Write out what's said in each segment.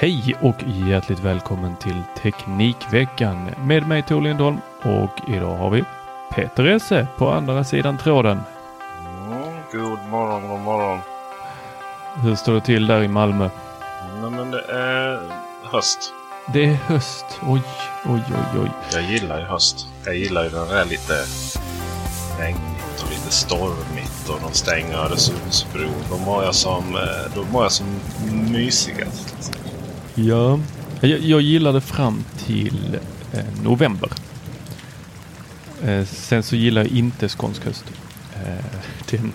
Hej och hjärtligt välkommen till Teknikveckan med mig Tor Lindholm och idag har vi Peter Esse på andra sidan tråden. Mm, god morgon, god morgon. Hur står det till där i Malmö? Nej, men det är höst. Det är höst. Oj, oj, oj, oj. Jag gillar ju höst. Jag gillar ju när det är lite regnigt och lite stormigt och de stänger Öresundsbron. Då mår jag som, eh, då mår jag som mysigast. Ja, jag, jag gillar det fram till eh, november. Eh, sen så gillar jag inte skånsk höst. Eh, den,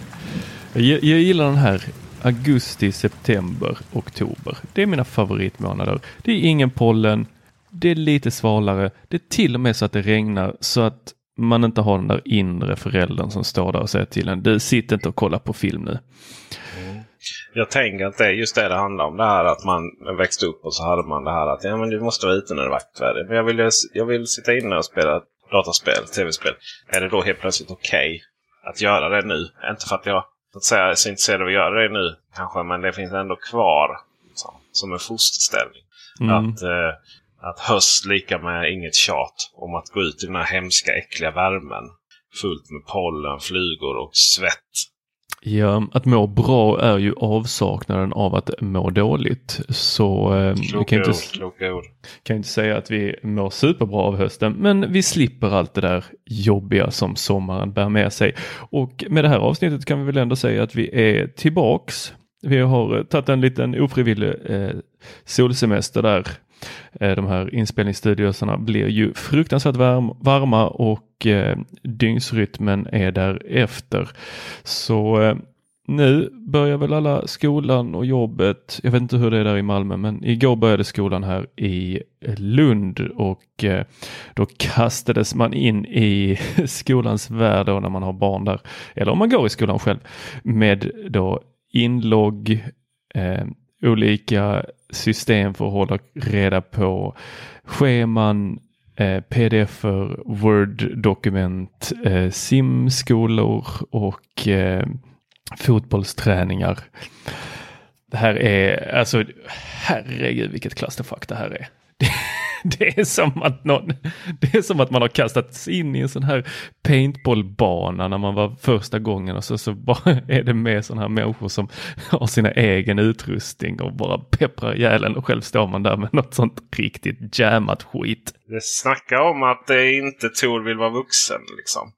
jag, jag gillar den här augusti, september, oktober. Det är mina favoritmånader. Det är ingen pollen. Det är lite svalare. Det är till och med så att det regnar så att man inte har den där inre föräldern som står där och säger till en. Du sitter inte och kollar på film nu. Jag tänker att det är just det det handlar om. Det här att man växte upp och så hade man det här att ja, men du måste vara ute när det är vackert väder. Men jag vill, jag vill sitta inne och spela dataspel, tv-spel. Är det då helt plötsligt okej okay att göra det nu? Inte för att jag så att säga, är så intresserad av att göra det nu kanske. Men det finns ändå kvar liksom, som en fosterställning. Mm. Att, eh, att höst lika med inget tjat om att gå ut i den här hemska äckliga värmen. Fullt med pollen, flugor och svett. Ja, att må bra är ju avsaknaden av att må dåligt. Så eh, vi kan, inte, kan inte säga att vi mår superbra av hösten, men vi slipper allt det där jobbiga som sommaren bär med sig. Och med det här avsnittet kan vi väl ändå säga att vi är tillbaks. Vi har eh, tagit en liten ofrivillig eh, solsemester där. Eh, de här inspelningsstudioserna blir ju fruktansvärt varm, varma och eh, dygnsrytmen är därefter. Så eh, nu börjar väl alla skolan och jobbet. Jag vet inte hur det är där i Malmö, men igår började skolan här i eh, Lund och eh, då kastades man in i skolans värld då när man har barn där. Eller om man går i skolan själv med då inlogg, eh, olika system för att hålla reda på scheman, eh, pdf-er, word-dokument, eh, simskolor och eh, fotbollsträningar. Det här är, alltså herregud vilket clusterfuck det här är. Det, är som att någon, det är som att man har kastats in i en sån här paintballbana när man var första gången och så, så bara är det med sådana här människor som har sina egen utrustning och bara pepprar ihjäl en och själv står man där med något sånt riktigt jammat skit. Det snackar om att det inte Tor vill vara vuxen. Liksom.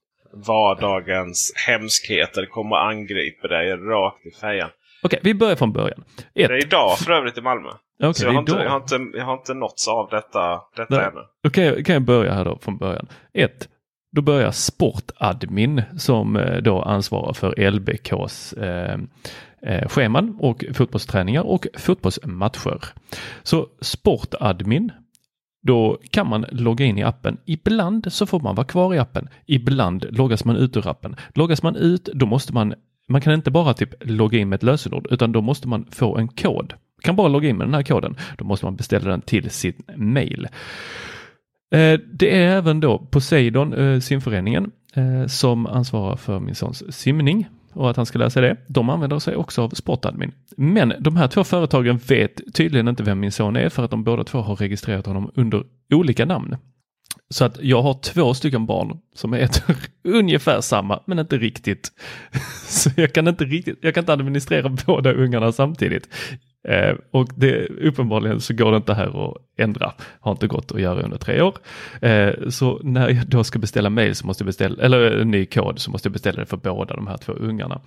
Vardagens hemskheter kommer angripa dig rakt i fejan. Okej, vi börjar från början. Ett, Det är idag för övrigt i Malmö. Okej, så jag har, inte, jag, har inte, jag har inte nåtts av detta, detta Nej. ännu. Då kan jag, kan jag börja här då från början. Ett, då börjar Sportadmin som eh, då ansvarar för LBKs eh, eh, scheman och fotbollsträningar och fotbollsmatcher. Så Sportadmin, då kan man logga in i appen. Ibland så får man vara kvar i appen. Ibland loggas man ut ur appen. Loggas man ut, då måste man man kan inte bara typ logga in med ett lösenord utan då måste man få en kod. Kan bara logga in med den här koden. Då måste man beställa den till sin mail. Eh, det är även då Poseidon, eh, simföreningen, eh, som ansvarar för min sons simning och att han ska läsa det. De använder sig också av Sportadmin. Men de här två företagen vet tydligen inte vem min son är för att de båda två har registrerat honom under olika namn. Så att jag har två stycken barn som heter ungefär samma men inte riktigt. Så jag kan inte riktigt, jag kan inte administrera båda ungarna samtidigt. Eh, och det, uppenbarligen så går det inte här att ändra. Har inte gått att göra under tre år. Eh, så när jag då ska beställa mail så måste jag beställa, eller en ny kod så måste jag beställa det för båda de här två ungarna.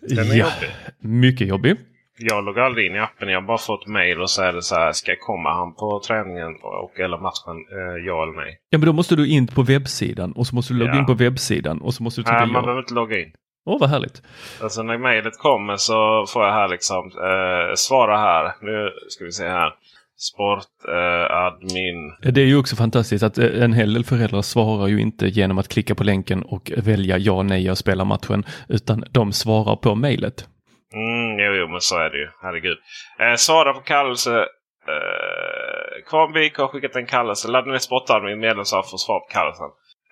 Den är ja, jobbig. mycket jobbig. Jag loggar aldrig in i appen. Jag har bara fått mail och så är det så här. Ska komma han på träningen och eller matchen? Eh, ja eller nej? Ja men då måste du in på webbsidan och så måste du logga Ja. in på webbsidan och så måste du trycka Nej, man ja. behöver inte logga in. Åh vad härligt. Alltså när mejlet kommer så får jag här liksom eh, svara här. Nu ska vi se här. Sport, eh. Det är ju också fantastiskt att eh, en hel del föräldrar svarar ju inte genom att klicka på länken och välja ja, nej, jag spelar matchen, utan de svarar på mejlet. Mm, jo, jo, men så är det ju. Herregud. Eh, svara på kallelse. Eh, Kvarnvik har skickat en kallelse. Ladda ner sportadmin medlemskap för svar på kallelsen.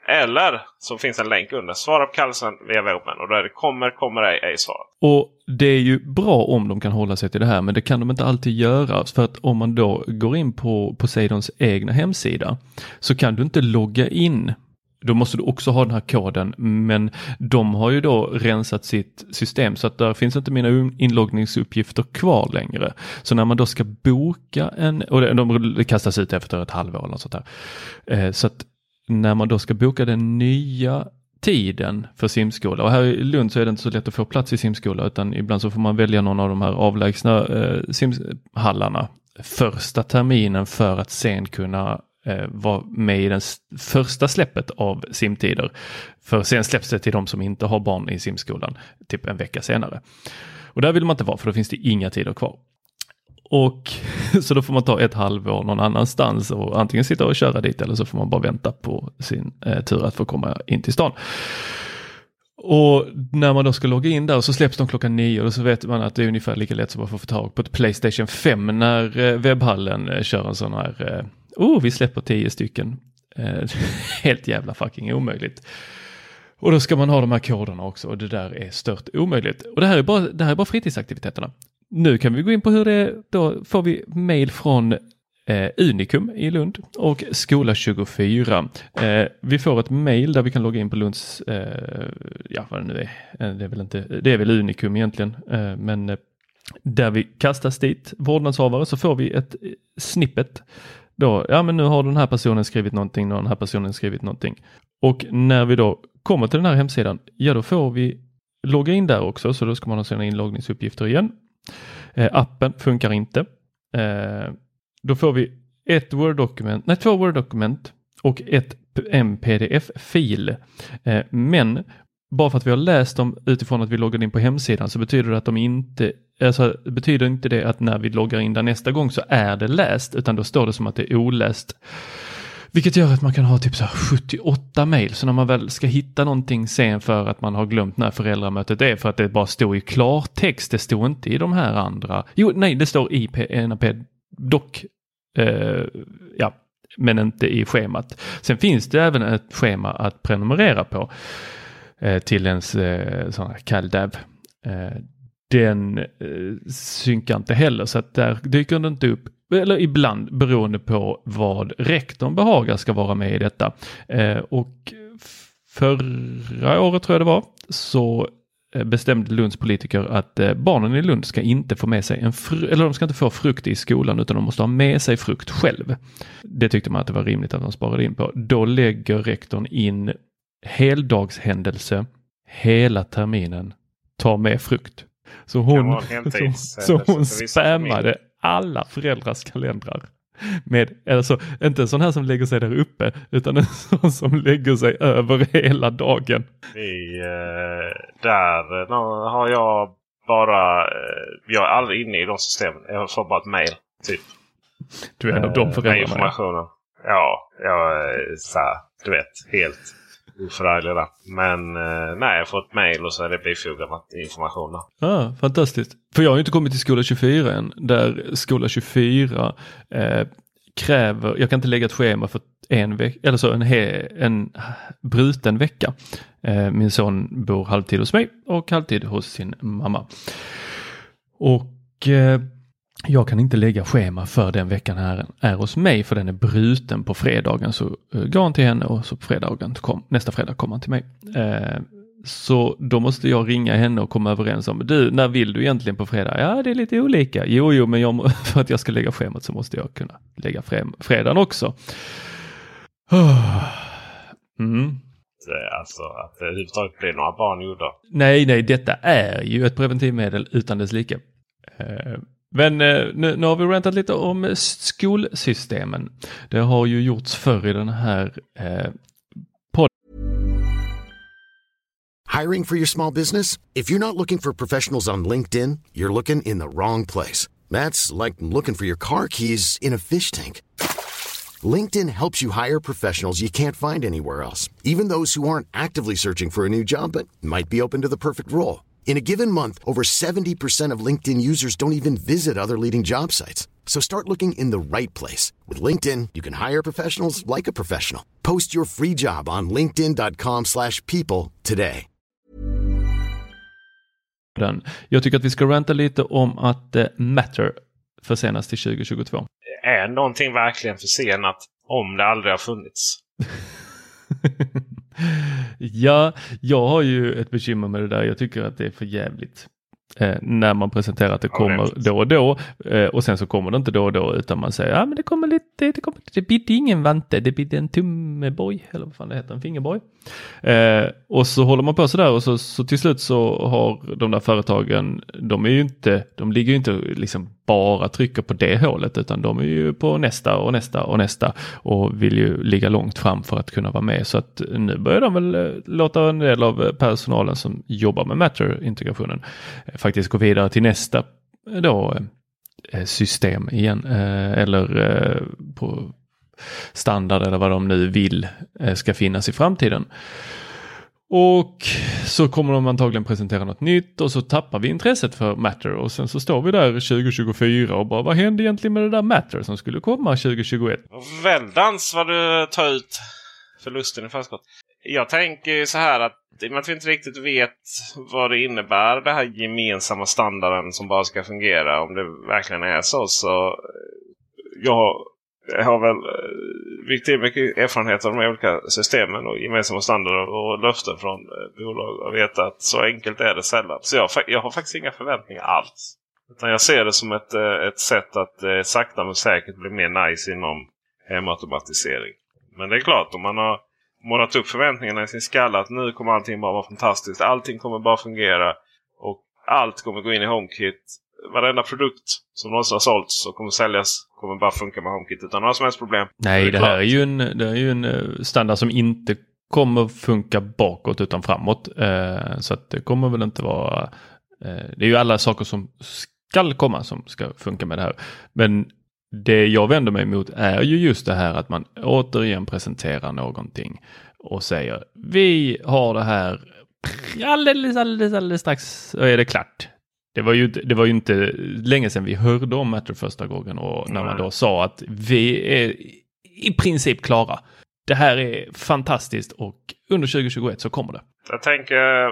Eller så finns en länk under. Svara på kallelsen via webben. Och där det kommer, kommer ej, ej svar. Och det är ju bra om de kan hålla sig till det här, men det kan de inte alltid göra. För att om man då går in på Poseidons egna hemsida så kan du inte logga in. Då måste du också ha den här koden, men de har ju då rensat sitt system så att där finns inte mina inloggningsuppgifter kvar längre. Så när man då ska boka en, och det- de kastas ut efter ett halvår eller något sånt där. Eh, så att när man då ska boka den nya tiden för simskola och här i Lund så är det inte så lätt att få plats i simskola utan ibland så får man välja någon av de här avlägsna eh, simhallarna första terminen för att sen kunna Eh, var vara med i den första släppet av simtider. För sen släpps det till de som inte har barn i simskolan typ en vecka senare. Och där vill man inte vara för då finns det inga tider kvar. Och så då får man ta ett halvår någon annanstans och antingen sitta och köra dit eller så får man bara vänta på sin eh, tur att få komma in till stan. Och när man då ska logga in där så släpps de klockan nio och så vet man att det är ungefär lika lätt som att få tag på ett Playstation 5 när eh, webbhallen eh, kör en sån här, eh, oh vi släpper tio stycken. Eh, helt jävla fucking omöjligt. Och då ska man ha de här koderna också och det där är stört omöjligt. Och det här är bara, det här är bara fritidsaktiviteterna. Nu kan vi gå in på hur det är, då får vi mail från eh, Unikum i Lund och Skola 24. Eh, vi får ett mail där vi kan logga in på Lunds, eh, ja vad det nu är, eh, det är väl inte, det är väl Unikum egentligen, eh, men eh, där vi kastas dit vårdnadshavare så får vi ett eh, snippet. Då, ja men nu har den här personen skrivit någonting, och den här personen skrivit någonting. Och när vi då kommer till den här hemsidan, ja då får vi logga in där också, så då ska man ha sina inloggningsuppgifter igen. Eh, appen funkar inte. Eh, då får vi ett Word-dokument, nej två Word-dokument och ett, en pdf-fil. Eh, men bara för att vi har läst dem utifrån att vi loggade in på hemsidan så betyder det att de inte, alltså betyder inte det att när vi loggar in där nästa gång så är det läst utan då står det som att det är oläst. Vilket gör att man kan ha typ så här 78 mejl. Så när man väl ska hitta någonting sen för att man har glömt när föräldramötet är för att det bara står i klartext. Det står inte i de här andra. Jo, nej, det står i NAP dock. Eh, ja, men inte i schemat. Sen finns det även ett schema att prenumerera på Eh, till ens eh, sån här CalDAV. Eh, den eh, synkar inte heller så att där dyker den inte upp. Eller ibland beroende på vad rektorn behagar ska vara med i detta. Eh, och förra året tror jag det var så eh, bestämde Lunds politiker att eh, barnen i Lund ska inte få med sig en fru- eller de ska inte få frukt i skolan utan de måste ha med sig frukt själv. Det tyckte man att det var rimligt att de sparade in på. Då lägger rektorn in heldagshändelse hela terminen, ta med frukt. Så hon, så, så hon spammade alla föräldrars kalendrar. Med, alltså, inte en sån här som lägger sig där uppe utan en sån som lägger sig över hela dagen. I, eh, där eh, har jag bara... Eh, jag är aldrig inne i de systemen. Jag får bara ett mail. Typ. Du är en av de föräldrarna. informationen. Ja, jag är så här, du vet, helt oförargliga. där. Men eh, nej, jag har fått mail och så är det bifogat information Då. Ah, fantastiskt. För jag har ju inte kommit till skola 24 än. Där skola 24 eh, kräver, jag kan inte lägga ett schema för en vecka, eller så en, he, en bruten vecka. Eh, min son bor halvtid hos mig och halvtid hos sin mamma. Och eh, jag kan inte lägga schema för den veckan här är hos mig för den är bruten på fredagen. Så eh, går han till henne och så på fredagen kom, nästa fredag kommer han till mig. Eh, så då måste jag ringa henne och komma överens om, du, när vill du egentligen på fredag? Ja, det är lite olika. Jo, jo, men jag, för att jag ska lägga schemat så måste jag kunna lägga fredagen också. Mm. Alltså att det överhuvudtaget blir några barn gjorda. Nej, nej, detta är ju ett preventivmedel utan dess like. Men eh, nu, nu har vi rantat lite om skolsystemen. Det har ju gjorts förr i den här eh, Hiring for your small business? If you're not looking for professionals on LinkedIn, you're looking in the wrong place. That's like looking for your car keys in a fish tank. LinkedIn helps you hire professionals you can't find anywhere else, even those who aren't actively searching for a new job but might be open to the perfect role. In a given month, over 70% of LinkedIn users don't even visit other leading job sites. So start looking in the right place. With LinkedIn, you can hire professionals like a professional. Post your free job on linkedin.com/people slash people today. den. Jag tycker att vi ska ranta lite om att eh, Matter försenas till 2022. Är någonting verkligen försenat om det aldrig har funnits? ja, jag har ju ett bekymmer med det där. Jag tycker att det är för jävligt. Eh, när man presenterar att det Ja, kommer rätt. då och då eh, och sen så kommer det inte då och då utan man säger ja men det kommer lite, det kommer, det bidde ingen vante, det bidde en tummeboj eller vad fan det heter, en fingerboj. Eh, och så håller man på sådär och så, så till slut så har de där företagen, de är ju inte, de ligger ju inte liksom bara trycker på det hålet utan de är ju på nästa och nästa och nästa och vill ju ligga långt fram för att kunna vara med. Så att nu börjar de väl eh, låta en del av eh, personalen som jobbar med Matter-integrationen eh, faktiskt gå vidare till nästa då system igen eller på standard eller vad de nu vill ska finnas i framtiden. Och så kommer de antagligen presentera något nytt och så tappar vi intresset för Matter och sen så står vi där 2024 och bara vad hände egentligen med det där Matter som skulle komma 2021? Väldans vad du tar ut förlusten i förskott. Jag tänker så här att i och med att vi inte riktigt vet vad det innebär, den här gemensamma standarden som bara ska fungera. Om det verkligen är så. så eh, jag jag har väl eh, viktigt mycket erfarenhet av de här olika systemen och gemensamma standarder och löften från eh, bolag. Och vet att så enkelt är det sällan. Så jag, jag har faktiskt inga förväntningar alls. Utan jag ser det som ett, eh, ett sätt att sakta men säkert bli mer nice inom hemautomatisering. Men det är klart, om man har målat upp förväntningarna i sin skalle att nu kommer allting bara vara fantastiskt. Allting kommer bara fungera. Och allt kommer gå in i HomeKit. Varenda produkt som någonsin har sålts och kommer säljas kommer bara funka med HomeKit utan några som helst problem. Nej, är det här är ju en, det är ju en eh, standard som inte kommer funka bakåt utan framåt. Eh, så att det kommer väl inte vara... Eh, det är ju alla saker som skall komma som ska funka med det här. Men det jag vänder mig emot är ju just det här att man återigen presenterar någonting och säger vi har det här alldeles, alldeles, alldeles strax så är det klart. Det var, ju, det var ju inte länge sedan vi hörde om Matter första gången och när man då sa att vi är i princip klara. Det här är fantastiskt och under 2021 så kommer det. Jag tänker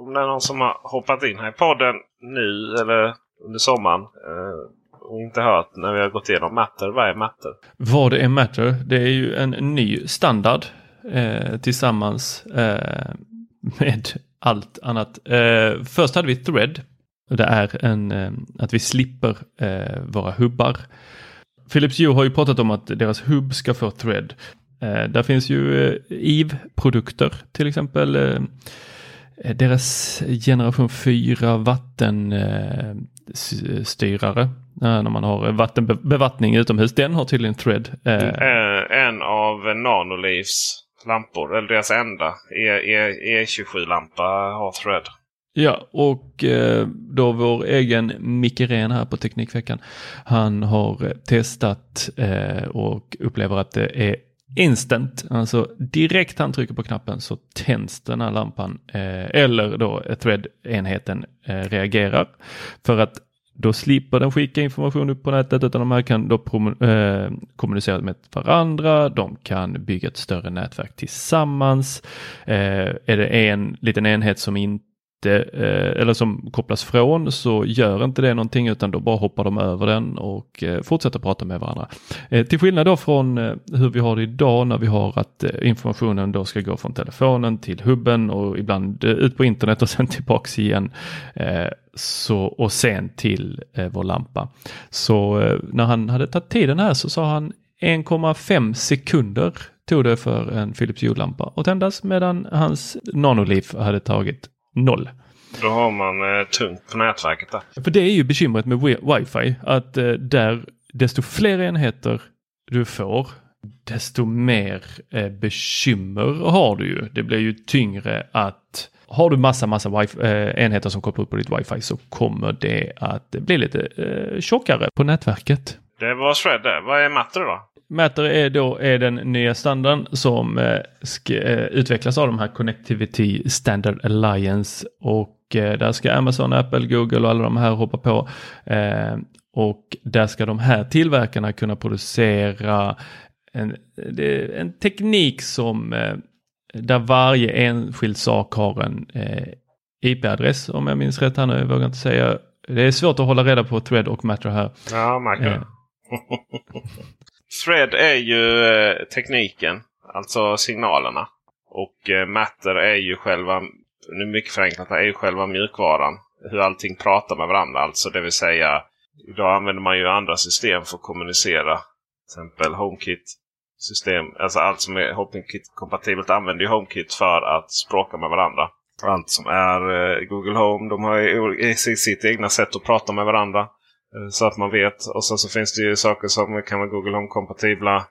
om det är någon som har hoppat in här i podden nu eller under sommaren eh, och inte hört när vi har gått igenom Matter. Vad är Matter? Vad är Matter, det är ju en ny standard eh, tillsammans eh, med allt annat. Eh, först hade vi Thread. Det är en, eh, att vi slipper eh, våra hubbar. Philips Hue har ju pratat om att deras hubb ska få Thread. Eh, där finns ju eh, EVE-produkter till exempel. Eh, eh deras generation 4 vattenstyrare. Eh, eh, när man har vattenbevattning utomhus. Den har tydligen Thread. Eh, mm, Eh, en av Nanolivs lampor, eller deras enda, E, E, E27-lampa har Thread. Ja, och eh, då vår egen Micke Ren här på Teknikveckan. Han har eh, testat eh, och upplever att det är instant, alltså direkt han trycker på knappen så tänds den här lampan eller då thread-enheten reagerar. För att då slipper den skicka information upp på nätet utan de här kan då eh, kommunicera med varandra. De kan bygga ett större nätverk tillsammans. Eh, är det en liten enhet som inte Eh, eller som kopplas från så gör inte det någonting utan då bara hoppar de över den och eh, fortsätter prata med varandra. Eh, till skillnad då från hur vi har det idag när vi har att informationen då ska gå från telefonen till hubben och ibland ut på internet och sen tillbaks igen. så, och sen till vår lampa. Så när han hade tagit tiden här så sa han 1,5 sekunder tog det för en Philips ljudlampa att tändas medan hans nanoleaf hade tagit noll. Då har man eh, tungt på nätverket där. För det är ju bekymret med wifi. Att eh, där desto fler enheter du får desto mer eh, bekymmer har du ju. Det blir ju tyngre att har du massa, massa wifi, eh, enheter som kopplar upp på ditt wifi så kommer det att bli lite eh, tjockare på nätverket. Det var Shred det. Vad är Matter då? Matter är då är den nya standarden som eh, ska, eh, utvecklas av de här Connectivity Standard Alliance och eh, där ska Amazon, Apple, Google och alla de här hoppa på. Eh, och där ska de här tillverkarna kunna producera en, en teknik som eh, där varje enskild sak har en eh, IP-adress om jag minns rätt här nu, jag vågar inte säga. Det är svårt att hålla reda på Thread och Matter här. Ja, märker Thread är ju eh, tekniken, alltså signalerna. Och eh, Matter är ju själva, nu mycket förenklat, är ju själva mjukvaran. Hur allting pratar med varandra. Alltså det vill säga, idag använder man ju andra system för att kommunicera. Till exempel HomeKit system, alltså allt som är HomeKit-kompatibelt använder ju HomeKit för att språka med varandra. Allt som är eh, Google Home, de har ju sitt egna sätt att prata med varandra. Eh, så att man vet. Och sen så finns det ju saker som kan vara Google Home-kompatibla.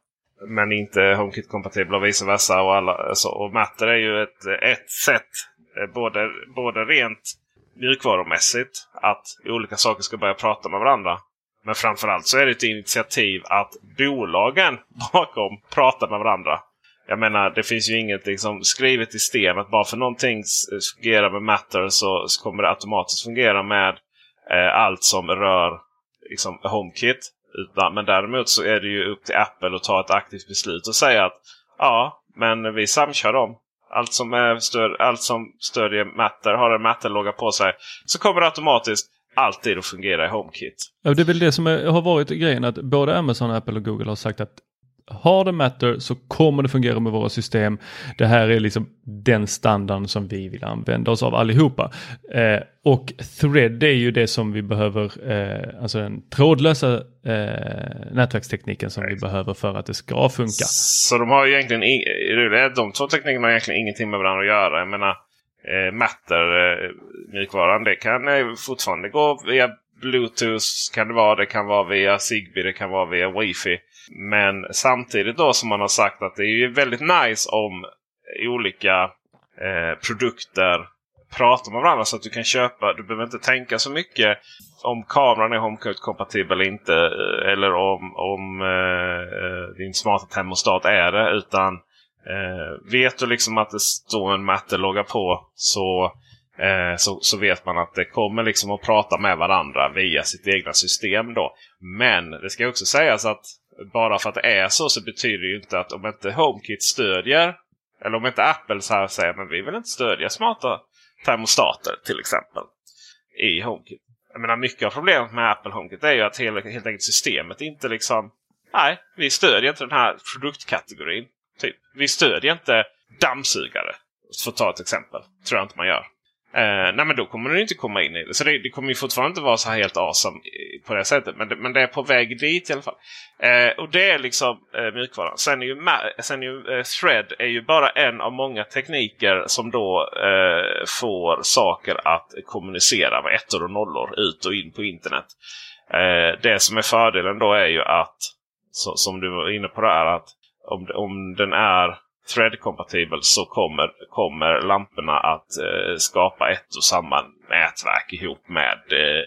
Men inte HomeKit-kompatibla och vice versa. Och, alla, så, och Matter är ju ett, ett sätt. Eh, både, både rent mjukvarumässigt. Att olika saker ska börja prata med varandra. Men framförallt så är det ett initiativ att bolagen bakom pratar med varandra. Jag menar, det finns ju inget liksom, skrivet i sten att bara för någonting fungerar med Matter så, så kommer det automatiskt fungera med eh, allt som rör liksom HomeKit. Utan, men däremot så är det ju upp till Apple att ta ett aktivt beslut och säga att ja, men vi samkör dem. Allt som, är stöd, allt som stödjer Matter, har en Matter-logga på sig, så kommer det automatiskt alltid att fungera i HomeKit. Ja, det är väl det som är, har varit grejen att både Amazon, Apple och Google har sagt att har det Matter så kommer det fungera med våra system. Det här är liksom den standarden som vi vill använda oss av allihopa. Eh, och Thread är ju det som vi behöver, eh, alltså den trådlösa eh, nätverkstekniken som vi behöver för att det ska funka. Så de har egentligen, de två teknikerna har egentligen ingenting med varandra att göra. Jag menar, eh, Matter, eh, det kan eh, fortfarande gå via Bluetooth kan det vara. Det kan vara via Zigbee, det kan vara via Wifi. Men samtidigt då som man har sagt att det är väldigt nice om olika eh, produkter pratar med varandra så att du kan köpa. Du behöver inte tänka så mycket om kameran är HomeKit-kompatibel eller inte. Eh, eller om, om eh, din smarta termostat är det. Utan eh, vet du liksom att det står en matte-logga på så, eh, så, så vet man att det kommer liksom att prata med varandra via sitt egna system. då. Men det ska också sägas att bara för att det är så så betyder det ju inte att om inte HomeKit stödjer eller om inte Apple så här säger men vi vill inte stödja smarta termostater till exempel i HomeKit. Jag menar mycket av problemet med Apple HomeKit är ju att helt, helt enkelt systemet inte liksom Nej, vi stödjer inte den här produktkategorin. Typ. Vi stödjer inte dammsugare. För att ta ett exempel. Tror jag inte man gör. Eh, nej men då kommer den inte komma in i det. Så det, det, kommer ju fortfarande inte vara så här helt awesome på det sättet. Men det, men det är på väg dit i alla fall. Eh, och det är liksom eh, mjukvaran. Sen är ju, sen är ju eh, Thread är ju bara en av många tekniker som då eh, får saker att kommunicera med ettor och nollor ut och in på internet. Eh, det som är fördelen då är ju att, så, som du var inne på där, att om, om den är thread-kompatibel så kommer, kommer lamporna att eh, skapa ett och samma nätverk ihop med eh,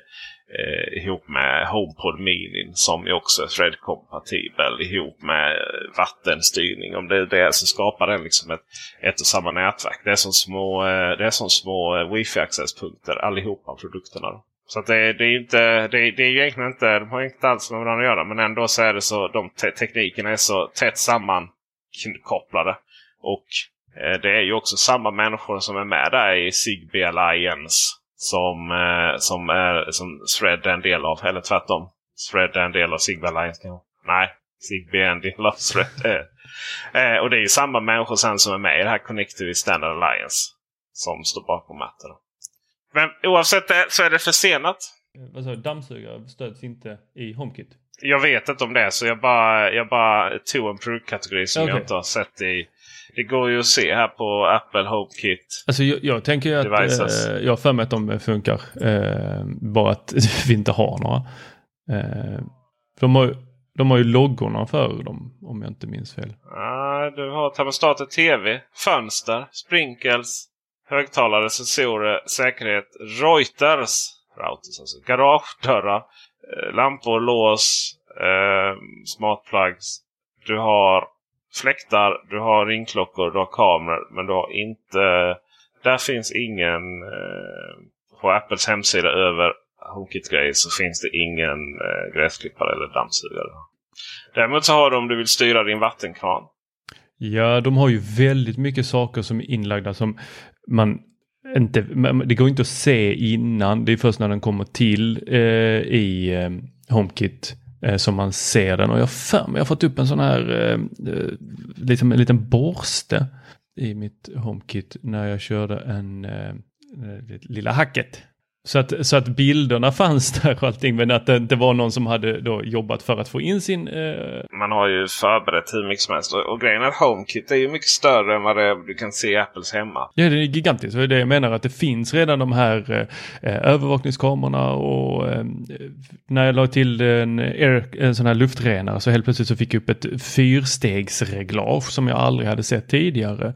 eh, ihop med HomePod Mini som är också är Thread-kompatibel ihop med vattenstyrning. Om det är det så skapar den liksom ett, ett och samma nätverk. Det är som små, eh, det är som små eh, wifi accesspunkter allihopa produkterna. Då. Så att det, det, är inte, det, det är ju egentligen inte, de har inte alls med varandra att göra. Men ändå så är det så, de te teknikerna är så tätt sammankopplade. Och eh, det är ju också samma människor som är med där i Zigbee Alliance. Som, eh, som, är, som Thread är en del av. Eller tvärtom. Thread är en del av Zigbee Alliance. Nej, Zigbee är en del av Thread. eh, och det är ju samma människor sen som är med i det här Connectivity Standard Alliance. Som står bakom Matter. Men oavsett det så är det försenat. Eh, Vad sa du? Dammsugare stöds inte i HomeKit? Jag vet inte om det så jag bara, jag bara tog en produktkategori som Okej. jag inte har sett i. Det går ju att se här på Apple HomeKit. Alltså jag, jag tänker ju att Devices. eh, jag har för mig att de funkar. Eh, bara att vi inte har några. Eh, de, har, de har ju loggorna för dem om jag inte minns fel. Ah, du har termostater, TV, fönster, sprinkles, högtalare, sensorer, säkerhet, Reuters, routers alltså, garagedörrar, eh, lampor, lås, eh, smart plugs. Du har fläktar, du har ringklockor, du har kameror. Men du har inte... Där finns ingen... Eh, på Apples hemsida över HomeKit-grejer så finns det ingen eh, gräsklippare eller dammsugare. Däremot så har du om du vill styra din vattenkran. Ja, de har ju väldigt mycket saker som är inlagda som man inte, det går inte att se innan. Det är först när den kommer till eh, i eh, HomeKit eh, som man ser den. Och jag har för mig, jag har fått upp en sån här eh, eh liksom en liten borste i mitt HomeKit när jag körde en eh, eh lilla hacket. Så att, så att bilderna fanns där och allting men att det inte var någon som hade då jobbat för att få in sin eh, Man har ju förberett hur mycket som helst. Och, och grejen är att HomeKit är ju mycket större än vad det är, du kan se i Apples hemma. Ja, det är gigantiskt. Det är det jag menar att det finns redan de här eh, övervakningskamerorna och eh, när jag la till en, air, en sån här luftrenare så helt plötsligt så fick jag upp ett fyrstegsreglage som jag aldrig hade sett tidigare.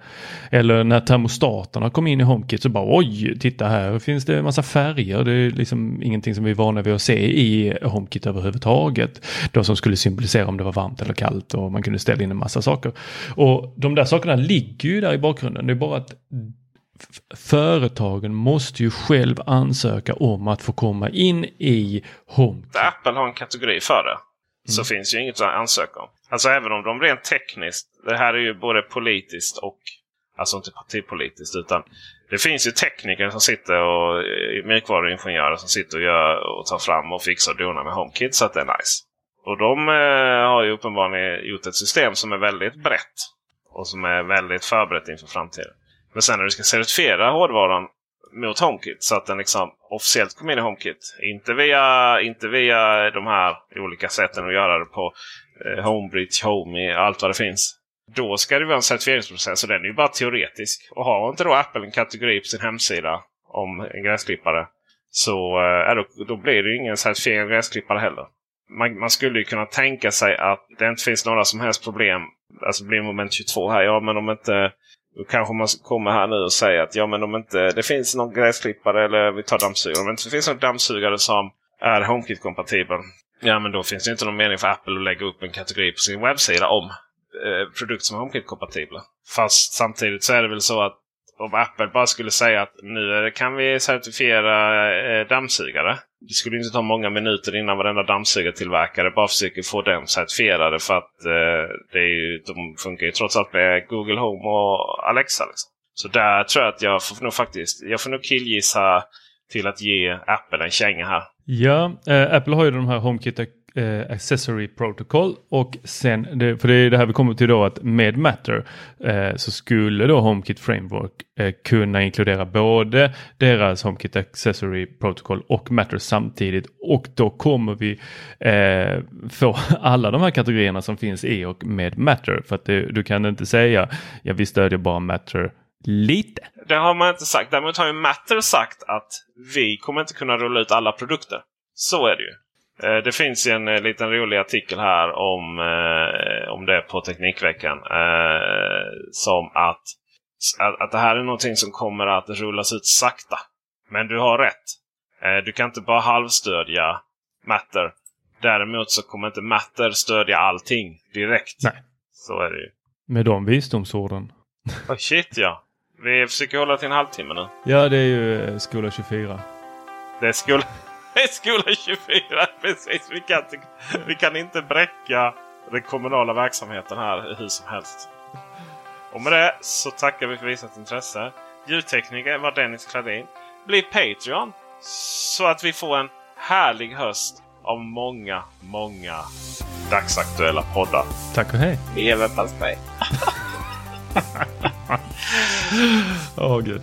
Eller när termostaterna kom in i HomeKit så bara oj, titta här finns det en massa färger. Det är liksom ingenting som vi är vana vid att se i HomeKit överhuvudtaget. De som skulle symbolisera om det var varmt eller kallt och man kunde ställa in en massa saker. Och de där sakerna ligger ju där i bakgrunden. Det är bara att företagen måste ju själv ansöka om att få komma in i HomeKit. Där Apple har en kategori för det. Så finns ju inget att ansöka om. Alltså även om de rent tekniskt. Det här är ju både politiskt och Alltså inte partipolitiskt utan det finns ju tekniker som sitter och eh, mjukvaruingenjörer som sitter och, gör, och tar fram och fixar och donar med HomeKit så att det är nice. Och de eh, har ju uppenbarligen gjort ett system som är väldigt brett. Och som är väldigt förberett inför framtiden. Men sen när du ska certifiera hårdvaran mot HomeKit så att den liksom officiellt kommer in i HomeKit. Inte via, inte via de här olika sätten att göra det på. Eh, Homebridge, Homey, allt vad det finns. Då ska det vara en certifieringsprocess och den är ju bara teoretisk. Och har inte då Apple en kategori på sin hemsida om en gräsklippare så eh, då, då blir det ju ingen certifiering av gräsklippare heller. Man, man skulle ju kunna tänka sig att det inte finns några som helst problem. Alltså blir moment 22 här. Ja men om inte då kanske man kommer här nu och säger att ja men om inte det finns någon gräsklippare eller vi tar dammsugare. Om det inte finns någon dammsugare som är HomeKit-kompatibel. Ja men då finns det inte någon mening för Apple att lägga upp en kategori på sin webbsida om eh, produkter som är HomeKit-kompatibla. Fast samtidigt så är det väl så att om Apple bara skulle säga att nu kan vi certifiera eh, dammsugare. Det skulle inte ta många minuter innan varenda dammsugartillverkare bara försöker få dem certifierade. För att eh, det är ju, de funkar ju trots allt med Google Home och Alexa. Liksom. Så där tror jag att jag får nog faktiskt jag får nog killgissa till att ge Apple en känga här. Ja, eh, Apple har ju de här HomeKit eh, Accessory Protocol och sen, det, för det är det här vi kommer till då att med Matter eh, så skulle då HomeKit Framework eh, kunna inkludera både deras HomeKit Accessory Protocol och Matter samtidigt och då kommer vi eh, få alla de här kategorierna som finns i och med Matter för att det, du kan inte säga ja vi stödjer bara Matter lite. Det har man inte sagt. Däremot har ju Matter sagt att vi kommer inte kunna rulla ut alla produkter. Så är det ju. Eh, Det finns en eh, liten rolig artikel här om, eh, om det på Teknikveckan. Som att, att, det här är någonting som kommer att rullas ut sakta. Men du har rätt. Du kan inte bara halvstödja Matter. Däremot så kommer inte Matter stödja allting direkt. Nej. Så är det ju. Med de visdomsorden. Oh, shit ja. Vi försöker hålla till en halvtimme nu. Ja, det är ju skola 24. Det är skola, det är skola 24. Precis. Vi kan, inte, vi kan inte bräcka den kommunala verksamheten här hur som helst. Och med det så tackar vi för visat intresse. Ljudtekniker var Dennis Kladin. Bli Patreon så att vi får en härlig höst av många, många dagsaktuella poddar. Tack och hej. Leverpastej. Åh gud.